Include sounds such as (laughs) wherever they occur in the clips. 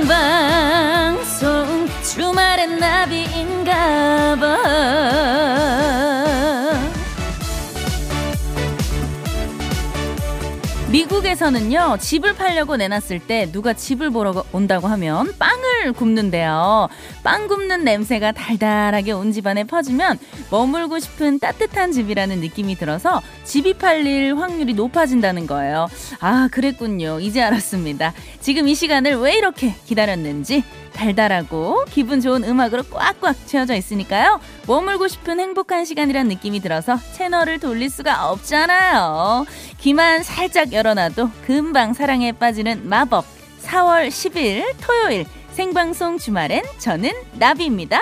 생방송 주말엔 나비인가 봐. 미국에서는요, 집을 팔려고 내놨을 때 누가 집을 보러 온다고 하면 빵 을 굽는데요. 빵 굽는 냄새가 달달하게 온 집안에 퍼지면 머물고 싶은 따뜻한 집이라는 느낌이 들어서 집이 팔릴 확률이 높아진다는 거예요. 아, 그랬군요. 이제 알았습니다. 지금 이 시간을 왜 이렇게 기다렸는지 달달하고 기분 좋은 음악으로 꽉꽉 채워져 있으니까요. 머물고 싶은 행복한 시간이란 느낌이 들어서 채널을 돌릴 수가 없잖아요. 귀만 살짝 열어놔도 금방 사랑에 빠지는 마법. 4월 10일 토요일 생방송 주말엔 저는 나비입니다.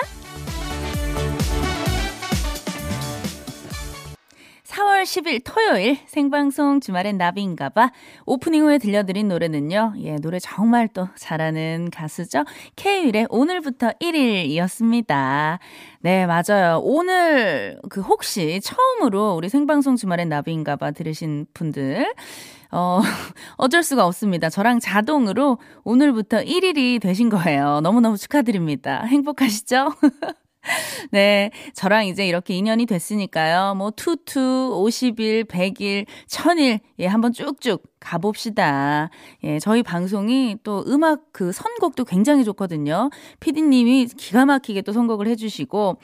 4월 10일 토요일 생방송 주말엔 나비인가봐 오프닝 후에 들려드린 노래는요. 예, 노래 정말 또 잘하는 가수죠. K윌의 오늘부터 1일이었습니다. 네, 맞아요. 오늘 그 혹시 처음으로 우리 생방송 주말엔 나비인가봐 들으신 분들 어, (laughs) 어쩔 수가 없습니다. 저랑 자동으로 오늘부터 1일이 되신 거예요. 너무너무 축하드립니다. 행복하시죠? (laughs) (laughs) 네. 저랑 이제 이렇게 인연이 됐으니까요. 뭐, 투투, 50일, 100일, 1000일, 예, 한번 쭉쭉 가봅시다. 예, 저희 방송이 또 음악 그 선곡도 굉장히 좋거든요. 피디님이 기가 막히게 또 선곡을 해주시고,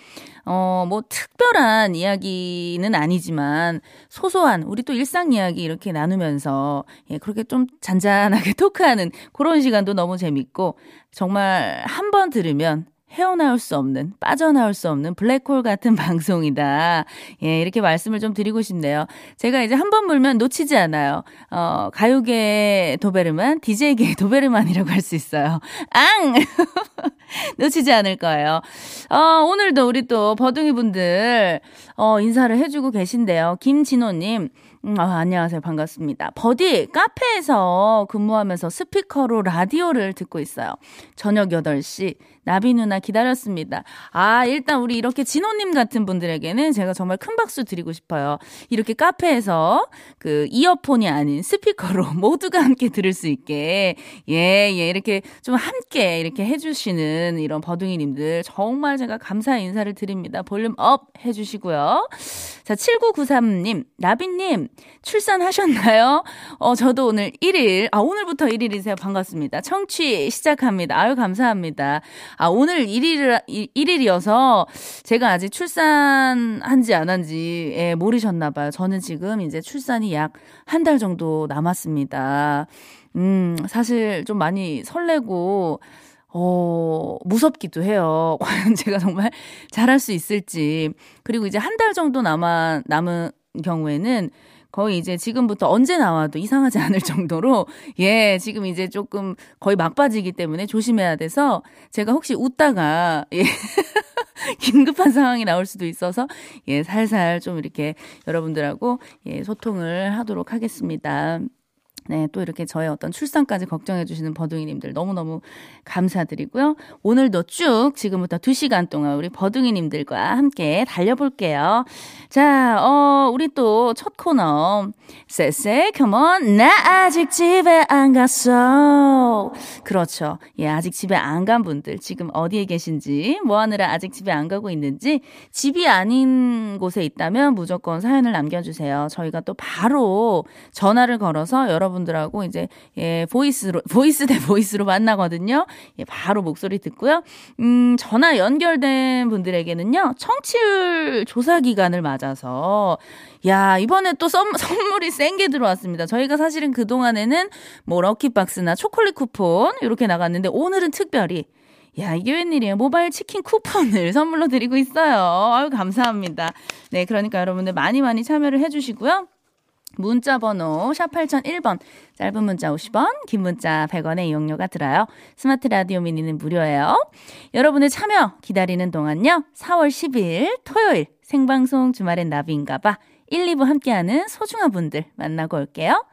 어, 뭐, 특별한 이야기는 아니지만, 소소한, 우리 또 일상 이야기 이렇게 나누면서, 예, 그렇게 좀 잔잔하게 (laughs) 토크하는 그런 시간도 너무 재밌고, 정말 한 번 들으면 헤어나올 수 없는, 빠져나올 수 없는 블랙홀 같은 (laughs) 방송이다. 예, 이렇게 말씀을 좀 드리고 싶네요. 제가 이제 한 번 물면 놓치지 않아요. 어, 가요계 도베르만, DJ계 (laughs) 도베르만이라고 할 수 있어요. 앙! (laughs) 놓치지 않을 거예요. 어, 오늘도 우리 또 버둥이 분들, 어, 인사를 해주고 계신데요. 김진호님, 음, 아, 안녕하세요. 반갑습니다. 버디, 카페에서 근무하면서 스피커로 라디오를 듣고 있어요. 저녁 8시. 나비 누나 기다렸습니다. 아, 일단 우리 이렇게 진호님 같은 분들에게는 제가 정말 큰 박수 드리고 싶어요. 이렇게 카페에서 그 이어폰이 아닌 스피커로 (laughs) 모두가 함께 들을 수 있게, 예, 예, 이렇게 좀 함께 이렇게 해주시는 이런 버둥이님들 정말 제가 감사 인사를 드립니다. volume up 해주시고요. 자, 7993님, 나비님, 출산하셨나요? 어, 저도 오늘 1일, 아, 오늘부터 1일이세요. 반갑습니다. 청취 시작합니다. 아유, 감사합니다. 아, 오늘 1일, 1일이어서 제가 아직 출산한지 안 한지, 예, 모르셨나봐요. 저는 지금 이제 출산이 약 한 달 정도 남았습니다. 음, 사실 좀 많이 설레고, 어, 무섭기도 해요. (laughs) 과연 제가 정말 잘할 수 있을지. 그리고 이제 한 달 정도 남아, 남은 경우에는 거의 이제 지금부터 언제 나와도 이상하지 않을 정도로 예, 지금 이제 조금 거의 막바지기 때문에 조심해야 돼서 제가 혹시 웃다가 예. (laughs) 긴급한 상황이 나올 수도 있어서 예, 살살 좀 이렇게 여러분들하고 예, 소통을 하도록 하겠습니다. 네, 또 이렇게 저의 어떤 출산까지 걱정해주시는 버둥이님들 너무너무 감사드리고요. 오늘도 쭉 지금부터 2시간 동안 우리 버둥이님들과 함께 달려볼게요. 자, 어, 우리 또 첫 코너. 쎄쎄, come on. 나 아직 집에 안 갔어. 그렇죠. 예, 아직 집에 안 간 분들, 지금 어디에 계신지, 뭐 하느라 아직 집에 안 가고 있는지, 집이 아닌 곳에 있다면 무조건 사연을 남겨주세요. 저희가 또 바로 전화를 걸어서 여러분 들하고 이제, 예, voice로, (laughs) voice 대 voice로 만나거든요. 예, 바로 목소리 듣고요. 음, 전화 연결된 분들에게는요, 청취율 조사 기간을 맞아서, 야, 이번에 또 선, (laughs) 선물이 센 게 들어왔습니다. 저희가 사실은 그동안에는 뭐 럭키박스나 초콜릿 쿠폰 이렇게 나갔는데 오늘은 특별히 야, 이게 웬일이에요. 모바일 치킨 쿠폰을 (laughs) 선물로 드리고 있어요. 아유, 감사합니다. 네, 그러니까 여러분들 많이 많이 참여를 해주시고요. 문자 번호 샵 8001번 짧은 문자 50원 긴 문자 100원의 이용료가 들어요. 스마트 라디오 미니는 무료예요. 여러분의 참여 기다리는 동안요. 4월 10일 토요일 생방송 주말엔 나비인가봐 1, 2부 함께하는 소중한 분들 만나고 올게요.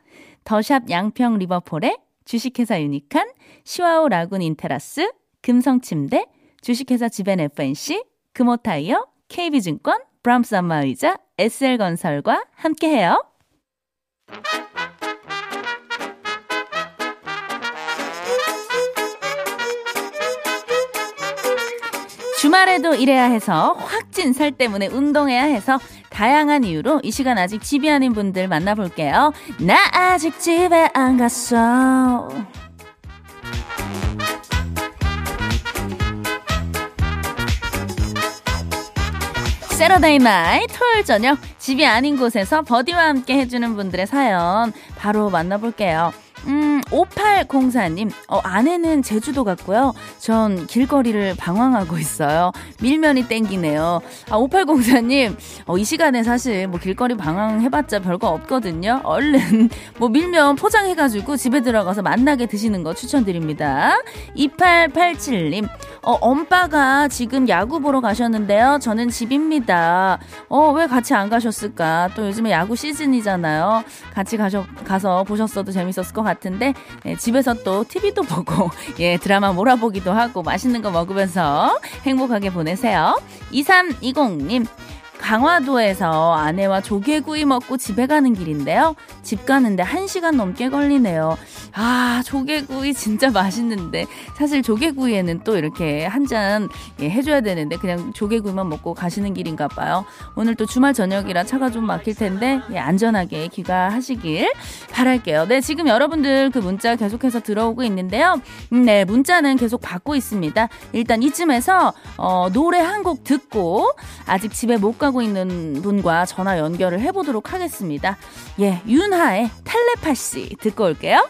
더샵 양평 리버폴의 주식회사 유니칸 시와오 라군 인테라스 금성침대 주식회사 지벤 FNC 금호타이어 KB증권 브람스 안마의자 SL건설과 함께해요. 주말에도 일해야 해서 확진 살 때문에 운동해야 해서 다양한 이유로 이 시간 아직 집이 아닌 분들 만나볼게요. 나 아직 집에 안 갔어. 세러데이 나이 토요일 저녁 집이 아닌 곳에서 버디와 함께 해주는 분들의 사연 바로 만나볼게요. 음, 5804님, 어, 아내는 제주도 갔고요. 전 길거리를 방황하고 있어요. 밀면이 땡기네요. 아, 5804님, 어, 이 시간에 사실 뭐 길거리 방황해봤자 별거 없거든요. 얼른 (laughs) 뭐 밀면 포장해가지고 집에 들어가서 만나게 드시는 거 추천드립니다. 2887님, 어, 엄빠가 지금 야구 보러 가셨는데요. 저는 집입니다. 어, 왜 같이 안 가셨을까? 또 요즘에 야구 시즌이잖아요. 같이 가셔, 가서 보셨어도 재밌었을 것 같 은데, 네, 집에서 또 TV도 보고, (laughs) 예, 드라마 몰아보기도 하고, 맛있는 거 먹으면서 행복하게 보내세요. 2320님, 강화도에서 아내와 조개구이 먹고 집에 가는 길인데요. 집 가는데 1시간 넘게 걸리네요. 아, 조개구이 진짜 맛있는데. 사실 조개구이에는 또 이렇게 한잔 예, 해줘야 되는데 그냥 조개구이만 먹고 가시는 길인가 봐요. 오늘 또 주말 저녁이라 차가 좀 막힐 텐데 예, 안전하게 귀가하시길 바랄게요. 네, 지금 여러분들 그 문자 계속해서 들어오고 있는데요. 음, 네, 문자는 계속 받고 있습니다. 일단 이쯤에서 어, 노래 한 곡 듣고 아직 집에 못 가고 있는 분과 전화 연결을 해보도록 하겠습니다. 예, 윤하의 텔레파시 듣고 올게요.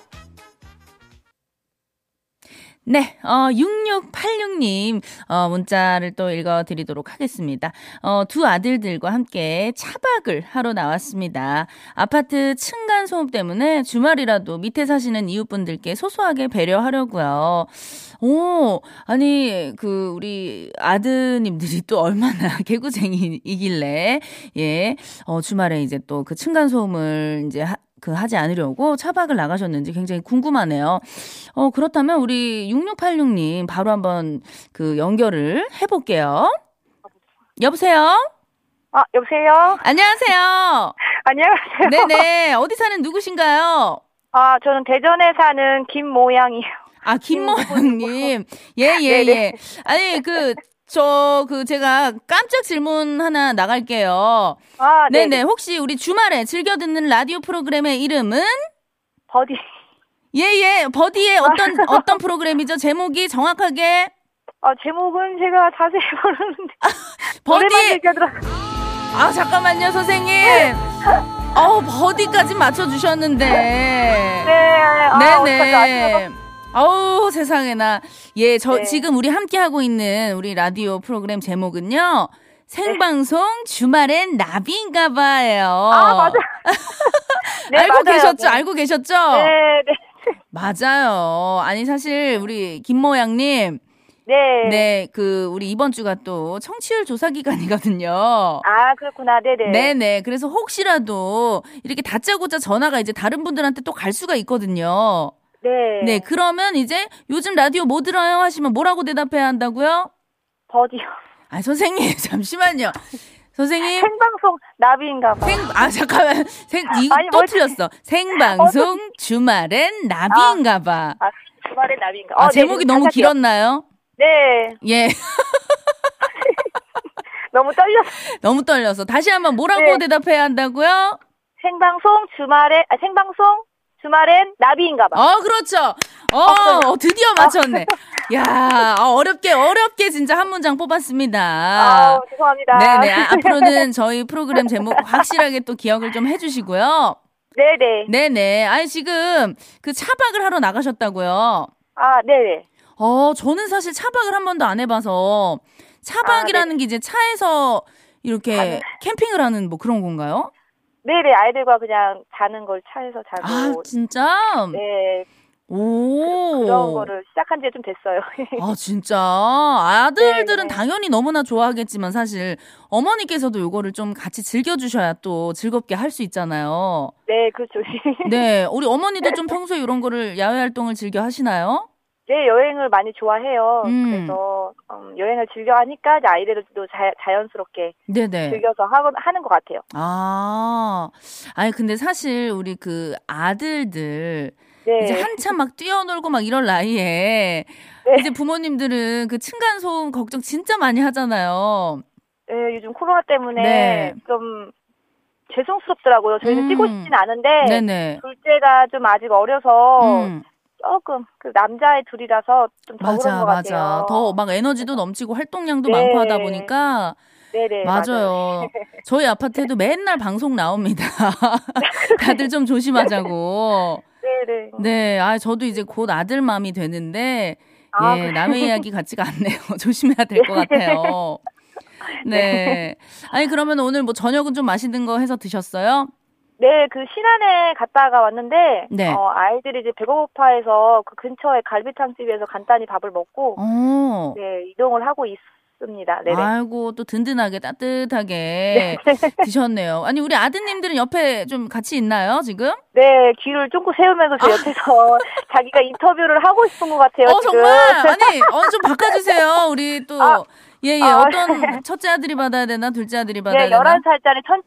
네, 어, 6686님, 어, 문자를 또 읽어드리도록 하겠습니다. 어, 두 아들들과 함께 차박을 하러 나왔습니다. 아파트 층간소음 때문에 주말이라도 밑에 사시는 이웃분들께 소소하게 배려하려고요. 오, 아니, 그, 우리 아드님들이 또 얼마나 (laughs) 개구쟁이이길래, 예, 어, 주말에 이제 또 그 층간소음을 이제 하, 그 하지 않으려고 차박을 나가셨는지 굉장히 궁금하네요. 어, 그렇다면 우리 6686님 바로 한번 그 연결을 해볼게요. 여보세요? 아, 여보세요? 안녕하세요. (laughs) 안녕하세요. 네네. 어디 사는 누구신가요? 아, 저는 대전에 사는 김모양이에요. 아, 김모양님. (laughs) 예, 예, 예. 아니, 그, 저, 그, 제가 깜짝 질문 하나 나갈게요. 아, 네. 네네. 혹시 우리 주말에 즐겨 듣는 라디오 프로그램의 이름은? 버디. 예, 예. 버디의 어떤, 어떤 프로그램이죠? 제목이 정확하게? 아, 제목은 제가 자세히 (laughs) 모르는데. 버디! 노래만 얘기하더라. 아, 잠깐만요, 선생님. 어 버디까지 맞춰 주셨는데. 네. 아? 네네. 아우, 세상에나. 예, 저, 네. 지금 우리 함께 하고 있는 우리 라디오 프로그램 제목은요. 생방송 주말엔 나비인가 봐요. 아, 맞아. (laughs) 네, 알고 맞아요. 계셨죠? 네. 알고 계셨죠? 네, 네. 맞아요. 아니, 사실 우리 김모양님. 네. 네, 그, 우리 이번 주가 또 청취율 조사 기간이거든요. 아, 그렇구나. 네네. 네네. 그래서 혹시라도 이렇게 다짜고짜 전화가 이제 다른 분들한테 또 갈 수가 있거든요. 네. 네, 그러면 이제 요즘 라디오 뭐 들어요? 하시면 뭐라고 대답해야 한다고요? 버디요. 아, 선생님, (laughs) 잠시만요. 선생님, 생방송 나비인가 봐. 생, 아, 잠깐만. 생, 이거 아니, 또 뭘- 틀렸어. 생방송 주말엔 나비인가 봐. 아, 주말에 나비인가. 아, 어, 네, 제목이 너무 다시 할게요. 길었나요? 네. 예, (laughs) 너무 떨렸어. 너무 떨려서. 다시 한번 뭐라고 네. 대답해야 한다고요? 생방송 주말에, 아, 생방송 주말엔 나비인가 봐. 어, 그렇죠. 어, 어, 드디어 맞췄네. (laughs) 야, 어, 어렵게, 어렵게 진짜 한 문장 뽑았습니다. 아, 죄송합니다. 네네. 아, (laughs) 앞으로는 저희 프로그램 제목 확실하게 또 기억을 좀 해 주시고요. 네 네. 네 네. 아니, 지금 그 차박을 하러 나가셨다고요. 아, 네 네. 어, 저는 사실 차박을 한 번도 안 해 봐서 차박이라는 게 이제 차에서 이렇게 가는. 캠핑을 하는 뭐 그런 건가요? 네네. 아이들과 그냥 자는 걸 차에서 자고. 아, 진짜? 네. 오. 그 런 거를 시작한 지 좀 됐어요. 아, 진짜. 아들들은 네, 네. 당연히 너무나 좋아하겠지만 사실 어머니께서도 요거를 좀 같이 즐겨주셔야 또 즐겁게 할 수 있잖아요. 네, 그렇죠. (laughs) 네. 우리 어머니도 좀 평소에 이런 거를 야외 활동을 즐겨 하시나요? 네, 여행을 많이 좋아해요. 음. 그래서 음, 여행을 즐겨 하니까 아이들도 자, 자연스럽게 네네. 즐겨서 하고, 하는 것 같아요. 아, 아니, 근데 사실 우리 그 아들들, 네. 이제 한참 막 뛰어놀고 막 이럴 나이에 네. 이제 부모님들은 그 층간 소음 걱정 진짜 많이 하잖아요. 네, 요즘 코로나 때문에 네. 좀 죄송스럽더라고요. 저희는 음. 뛰고 싶진 않은데 네네. 둘째가 좀 아직 어려서 음, 조금 그 남자의 둘이라서 좀더 그런 맞아, 것 맞아. 같아요. 더 막 에너지도 넘치고 활동량도 네. 많고 하다 보니까 네네 맞아요. 저희 아파트에도 맨날 방송 나옵니다. (laughs) 다들 좀 조심하자고. 네네. 네, 아 저도 이제 곧 아들 맘이 되는데 아, 예, 그래요? 남의 이야기 같지가 않네요. (laughs) 조심해야 될 것 같아요. 네. 아니 그러면 오늘 뭐 저녁은 좀 맛있는 거 해서 드셨어요? 네, 그 신안에 갔다가 왔는데 네. 어, 아이들이 이제 배고파해서 그 근처에 갈비탕 집에서 간단히 밥을 먹고 어. 네 이동을 하고 있 습니다. 네네. 아이고 또 든든하게 따뜻하게 (laughs) 드셨네요. 아니 우리 아드님들은 옆에 좀 같이 있나요 지금? 네, 귀를 쫑긋 세우면서 제 옆에서 (laughs) 자기가 인터뷰를 하고 싶은 것 같아요. 어 지금. 정말 (laughs) 아니 어 좀 바꿔주세요. 우리 또 아, 예 예 아. 어떤 첫째 아들이 받아야 되나 둘째 아들이 받아야 네, 되나? 11살짜리 첫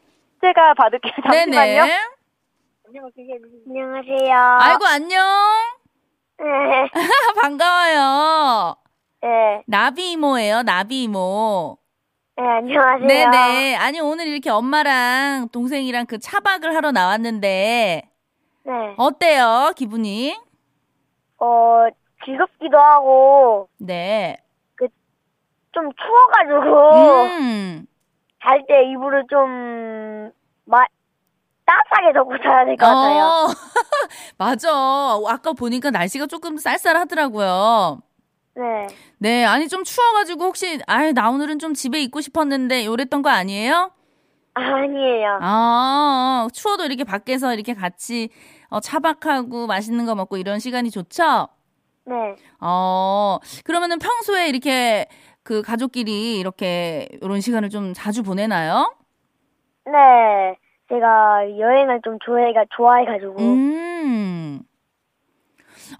째가 받을게요. (laughs) 잠시만요. 네네. 안녕하세요. 아이고 안녕. 네. (laughs) 반가워요. 네. 나비 이모예요. 나비 이모. 네, 안녕하세요. 네네. 아니 오늘 이렇게 엄마랑 동생이랑 그 차박을 하러 나왔는데 네. 어때요 기분이? 어, 즐겁기도 하고, 네. 좀 추워가지고, 음. 잘 때 이불을 좀, 마, 따뜻하게 덮고 자야 될 것 같아요. 어, (laughs) 맞아. 아까 보니까 날씨가 조금 쌀쌀하더라고요. 네. 네, 아니 좀 추워가지고 혹시 아예 나 오늘은 좀 집에 있고 싶었는데 요랬던 거 아니에요? 아니에요. 아, 추워도 이렇게 밖에서 이렇게 같이 어, 차박하고 맛있는 거 먹고 이런 시간이 좋죠? 네. 어, 그러면은 평소에 이렇게 그 가족끼리 이렇게 이런 시간을 좀 자주 보내나요? 네. 제가 여행을 좀 좋아해가, 좋아해가지고. 음.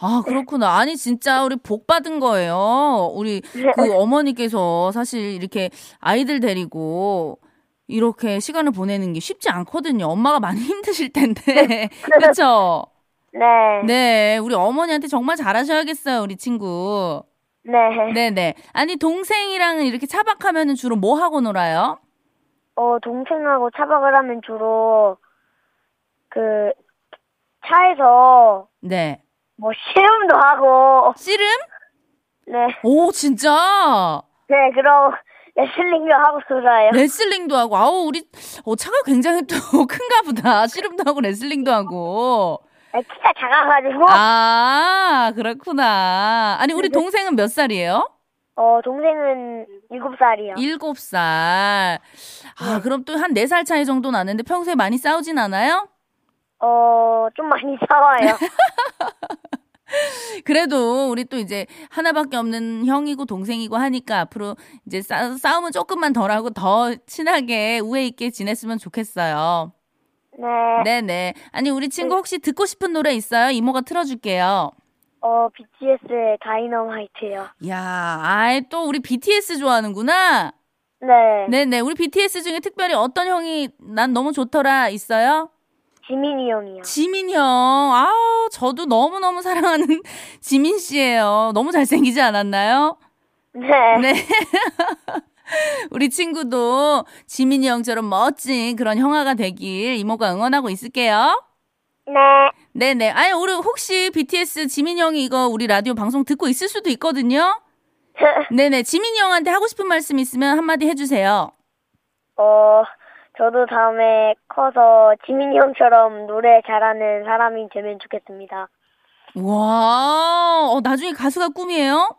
아, 그렇구나. 아니, 진짜 우리 복 받은 거예요. 우리 그 어머니께서 사실 이렇게 아이들 데리고 이렇게 시간을 보내는 게 쉽지 않거든요. 엄마가 많이 (laughs) 힘드실 텐데. (laughs) 그렇죠? 네. 네, 우리 어머니한테 정말 잘하셔야겠어요, 우리 친구. 네. 네, 네. 아니, 동생이랑 이렇게 차박하면은 주로 뭐 하고 놀아요? 어, 동생하고 차박을 하면 주로, 그, 차에서, 네. 뭐, 씨름도 하고, 씨름? 네. 오, 진짜? 네, 그럼, 레슬링도 하고 놀아요. 레슬링도 하고, 아우, 우리, 어, 차가 굉장히 또 (laughs) 큰가 보다. 씨름도 하고, 레슬링도 하고. 네, 키가 작아가지고, 아, 그렇구나. 아니, 우리 네. 동생은 몇 살이에요? 어, 동생은 일곱 살이요. 일곱 살. 아, 네. 그럼 또한네살 차이 정도 나는데 평소에 많이 싸우진 않아요? 어, 좀 많이 싸워요. (laughs) 그래도 우리 또 이제 하나밖에 없는 형이고 동생이고 하니까 앞으로 이제 싸, 싸움은 조금만 덜 하고 더 친하게 우애 있게 지냈으면 좋겠어요. 네. 네네. 아니, 우리 친구 혹시 듣고 싶은 노래 있어요? 이모가 틀어줄게요. 어, BTS의 다이너마이트요. 야, 아이, 또 우리 BTS 좋아하는구나? 네. 네네. 우리 BTS 중에 특별히 어떤 형이 난 너무 좋더라 있어요? 지민이 형이요. 지민 형. 아우, 저도 너무너무 사랑하는 (laughs) 지민 씨예요. 너무 잘생기지 않았나요? 네. 네. (laughs) (laughs) 우리 친구도 지민이 형처럼 멋진 그런 형아가 되길 이모가 응원하고 있을게요. 네. 네네. 아니, 우리 혹시 BTS 지민이 형이 이거 우리 라디오 방송 듣고 있을 수도 있거든요? (laughs) 네네. 지민이 형한테 하고 싶은 말씀 있으면 한마디 해주세요. 어, 저도 다음에 커서 지민이 형처럼 노래 잘하는 사람이 되면 좋겠습니다. 와, 어, 나중에 가수가 꿈이에요?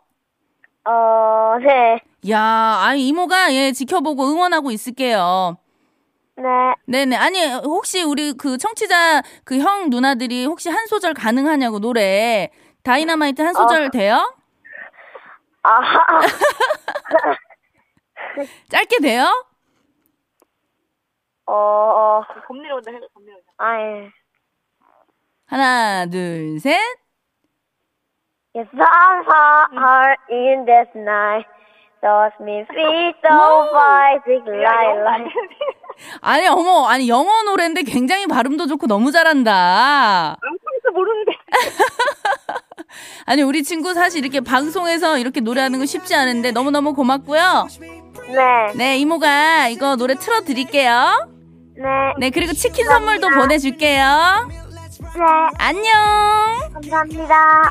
어, 네. 야, 아니, 이모가 예, 지켜보고 응원하고 있을게요. 네. 네네. 아니, 혹시 우리 그 청취자 그 형 누나들이 혹시 한 소절 가능하냐고 노래. 다이너마이트 한 소절 어. 돼요? 아, (laughs) 짧게 돼요? 어, 어, 봄 내려온다 해봐, 봄 내려온다. 아 예. 하나, 둘, 셋. Yes, I'm hard in this night. Does me feel so basic like like. 아니, 어머, 아니, 영어 노래인데 굉장히 발음도 좋고 너무 잘한다. 앙팡스 모르는데. (laughs) 아니, 우리 친구 사실 이렇게 방송에서 이렇게 노래하는 거 쉽지 않은데 너무 너무 고맙고요. 네. 네, 이모가 이거 노래 틀어드릴게요. 네. 네, 그리고 치킨 선물도 보내줄게요. 네. 안녕! 감사합니다.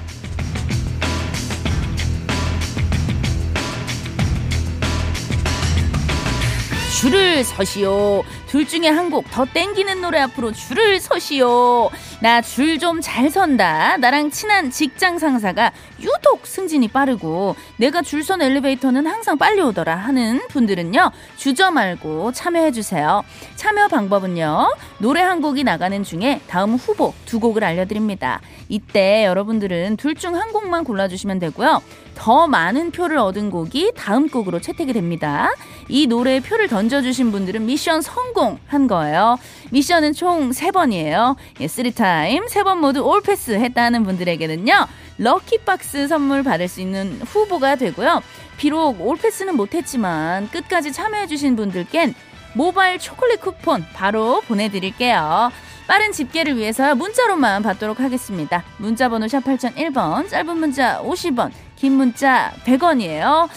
줄을 서시오. 둘 중에 한 곡 더 땡기는 노래 앞으로 줄을 서시오. 나 줄 좀 잘 선다. 나랑 친한 직장 상사가 유독 승진이 빠르고 내가 줄 선 엘리베이터는 항상 빨리 오더라 하는 분들은요. 주저 말고 참여해 주세요. 참여 방법은요. 노래 한 곡이 나가는 중에 다음 후보 두 곡을 알려드립니다. 이때 여러분들은 둘 중 한 곡만 골라주시면 되고요. 더 많은 표를 얻은 곡이 다음 곡으로 채택이 됩니다. 이 노래에 표를 던져 주신 분들은 미션 성공한 거예요. 미션은 총 3번이에요. 예, 3타임, 3번 모두 올 패스 했다는 분들에게는요. 럭키박스 선물 받을 수 있는 후보가 되고요. 비록 올 패스는 못했지만 끝까지 참여해주신 분들께는 모바일 초콜릿 쿠폰 바로 보내드릴게요. 빠른 집계를 위해서 문자로만 받도록 하겠습니다. 문자 번호 샵 8001번, 짧은 문자 50원, 긴 문자 100원이에요.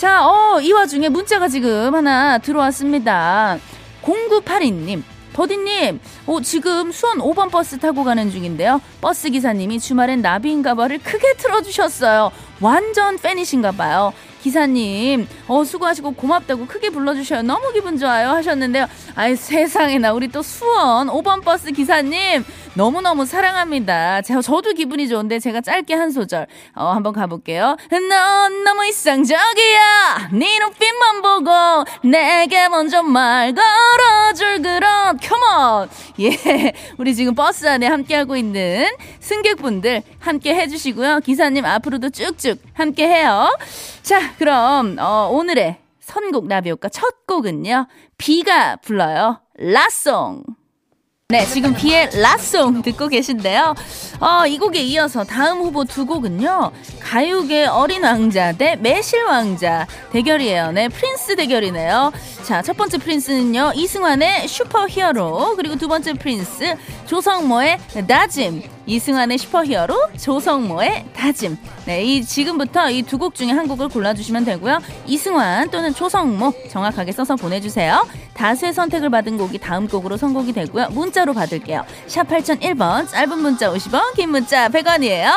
자, 어, 이 와중에 문자가 지금 하나 들어왔습니다. 0982님. 버디님, 어, 지금 수원 5번 버스 타고 가는 중인데요. 버스 기사님이 주말엔 나비인가봐를 크게 틀어주셨어요. 완전 팬이신가 봐요. 기사님, 어, 수고하시고 고맙다고 크게 불러주셔요. 너무 기분 좋아요. 하셨는데요. 아이, 세상에나, 우리 또 수원 5번 버스 기사님, 너무너무 사랑합니다. 제가, 저도 기분이 좋은데 제가 짧게 한 소절, 어, 한번 가볼게요. 넌 너무 이상적이야. 네 눈빛만 보고 내게 먼저 말 걸어줄 그런, 컴온! 예. 우리 지금 버스 안에 함께하고 있는 승객분들 함께 해주시고요. 기사님 앞으로도 쭉쭉 함께 해요. 자, 그럼, 어, 오늘의 선곡 나비효과 첫 곡은요. 비가 불러요. 라송. 네, 지금 비의 라송 듣고 계신데요. 어, 이 곡에 이어서 다음 후보 두 곡은요. 가요계 어린 왕자 대 매실 왕자 대결이에요. 네, prince 대결이네요. 자, 첫 번째 prince는요. 이승환의 super hero, 그리고 두 번째 prince 조성모의 다짐. 이승환의 슈퍼히어로, 조성모의 다짐. 네, 이 지금부터 이 두 곡 중에 한 곡을 골라주시면 되고요. 이승환 또는 조성모 정확하게 써서 보내주세요. 다수의 선택을 받은 곡이 다음 곡으로 선곡이 되고요. 문자로 받을게요. 샵 8001번, 짧은 문자 50원, 긴 문자 100원이에요.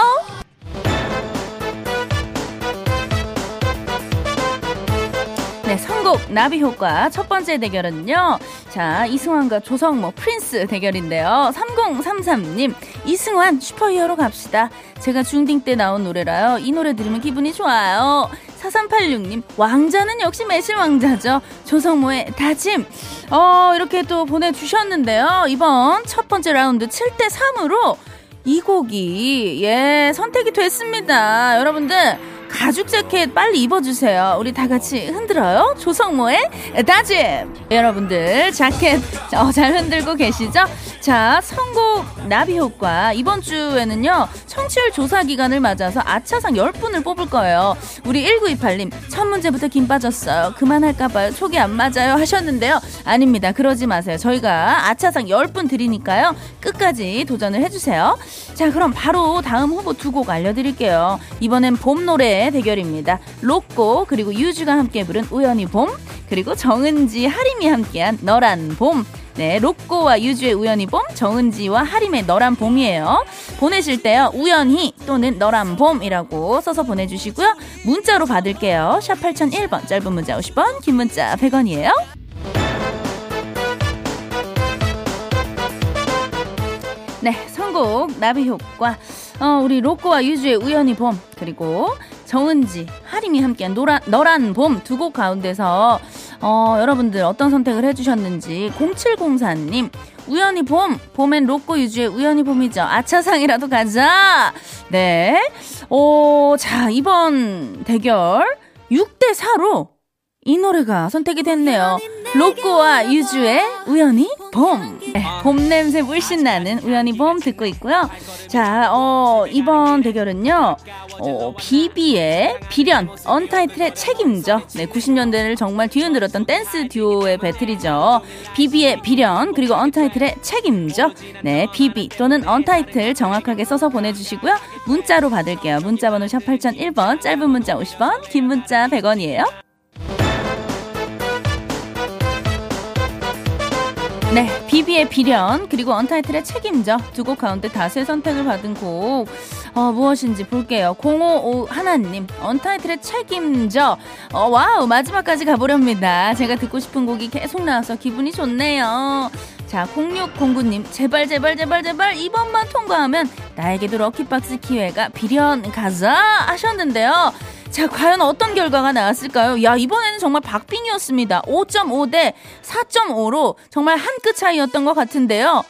네, 선곡 나비 효과 첫 번째 대결은요. 자, 이승환과 조성모 prince 대결인데요. 3033님, 이승환 슈퍼히어로 갑시다. 제가 중딩 때 나온 노래라요. 이 노래 들으면 기분이 좋아요. 4386님, 왕자는 역시 매실 왕자죠. 조성모의 다짐. 어, 이렇게 또 보내주셨는데요. 이번 첫 번째 라운드 7대3으로 이 곡이, 예, 선택이 됐습니다. 여러분들, 가죽 자켓 빨리 입어주세요. 우리 다 같이 흔들어요. 조성모의 다짐. 여러분들 자켓 (laughs) 어, 잘 흔들고 계시죠? 자, 선곡 나비 효과 이번 주에는요 청취율 조사 기간을 맞아서 아차상 10분을 뽑을 거예요. 우리 1928님 첫 문제부터 김 빠졌어요. 그만할까봐요. 촉이 안 맞아요 하셨는데요. 아닙니다. 그러지 마세요. 저희가 아차상 10분 드리니까요. 끝까지 도전을 해주세요. 자, 그럼 바로 다음 후보 두 곡 알려드릴게요. 이번엔 봄 노래 대결입니다. 로꼬 그리고 유주가 함께 부른 우연히 봄 그리고 정은지 하림이 함께한 너란 봄 네, 로꼬와 유주의 우연히 봄, 정은지와 하림의 너란 봄이에요. 보내실 때요, 우연히 또는 너란 봄이라고 써서 보내주시고요. 문자로 받을게요. 샵 8001번, 짧은 문자 50원, 긴 문자 100원이에요. 네, 선곡 나비 효과. 어, 우리 로꼬와 유주의 우연히 봄 그리고 정은지, 하림이 함께한 노란, 너란 봄 두 곡 가운데서 어, 여러분들 어떤 선택을 해주셨는지 0704님 우연히 봄 봄엔 로꼬 유주의 우연히 봄이죠. 아차상이라도 가자! 네. 오, 자 이번 대결 6대 4로 이 노래가 선택이 됐네요. 로꼬와 유주의 우연히 봄. 네, 봄 냄새 물씬 나는 우연히 봄 듣고 있고요. 자, 어, 이번 대결은요. 어, 비비의 비련, 언타이틀의 책임져. 네, 90년대를 정말 뒤흔들었던 댄스 듀오의 배틀이죠. 비비의 비련, 그리고 언타이틀의 책임져. 네, 비비 또는 언타이틀 정확하게 써서 보내주시고요. 문자로 받을게요. 문자번호 샵 8001번, 짧은 문자 50원, 긴 문자 100원이에요. 비비의 비련 그리고 언타이틀의 책임져 두 곡 가운데 다수의 선택을 받은 곡 어, 무엇인지 볼게요. 055 하나님 언타이틀의 책임져 어, wow 마지막까지 가보렵니다. 제가 듣고 싶은 곡이 계속 나와서 기분이 좋네요. 자 0609님 제발 제발 제발 제발 이번만 통과하면 나에게도 lucky box 기회가 비련 가자 하셨는데요. 자, 과연 어떤 결과가 나왔을까요? 야, 이번에는 정말 박빙이었습니다. 5.5 대 4.5로 정말 한 끗 차이였던 것 같은데요.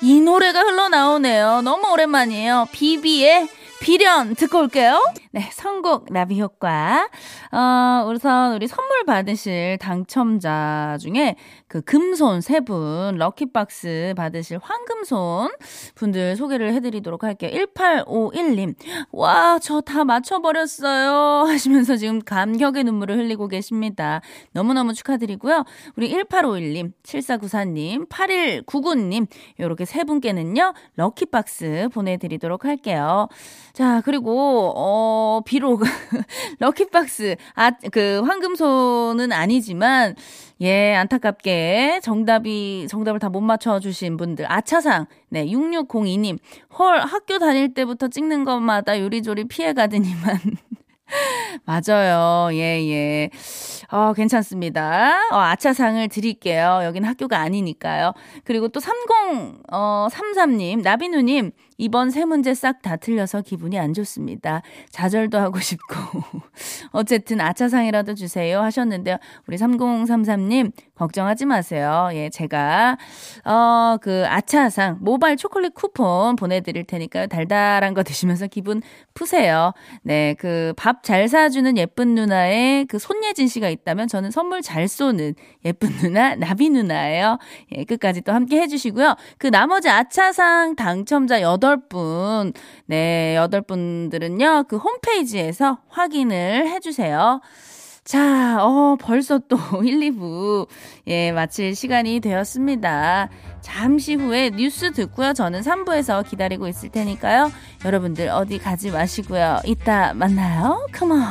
이 노래가 흘러나오네요. 너무 오랜만이에요. 비비의 비련 듣고 올게요. 네, 선곡 나비 효과. 어, 우선 우리 선물 받으실 당첨자 중에 그 금손 세 분, 럭키박스 받으실 황금손 분들 소개를 해드리도록 할게요. 1851님. 와, 저 다 맞춰버렸어요. (laughs) 하시면서 지금 감격의 눈물을 흘리고 계십니다. 너무너무 축하드리고요. 우리 1851님, 7494님, 8199님, 요렇게 세 분께는요, 럭키박스 보내드리도록 할게요. 자, 그리고, 어, 비록, (laughs) 럭키박스, 아, 그, 황금손은 아니지만, 예, 안타깝게 정답이, 정답을 다 못 맞춰 주신 분들. 아차상, 네, 6602님. 헐, 학교 다닐 때부터 찍는 것마다 요리조리 피해 가더니만. (laughs) 맞아요. 예, 예. 어, 괜찮습니다. 어, 아차상을 드릴게요. 여긴 학교가 아니니까요. 그리고 또 30, 어, 33님, 나비누님, 이번 세 문제 싹 다 틀려서 기분이 안 좋습니다. 좌절도 하고 (laughs) 싶고. 어쨌든 아차상이라도 주세요 하셨는데요. 우리 3033님, 걱정하지 마세요. 예, 제가, 어, 그 아차상 모바일 초콜릿 쿠폰 보내드릴 테니까요. 달달한 거 드시면서 기분 푸세요. 네, 그 밥 잘 사주는 예쁜 누나의 그 손예진 씨가 있다면 저는 선물 잘 쏘는 예쁜 누나, 나비 누나예요. 예, 끝까지 또 함께 해주시고요. 그 나머지 아차상 당첨자 8 분, 네, 8분들은요, 그 홈페이지에서 확인을 해주세요. 자, 어, 벌써 또 (laughs) 1, 2부, 예, 마칠 시간이 되었습니다. 잠시 후에 뉴스 듣고요. 저는 3부에서 기다리고 있을 테니까요. 여러분들 어디 가지 마시고요. 이따 만나요. 컴온.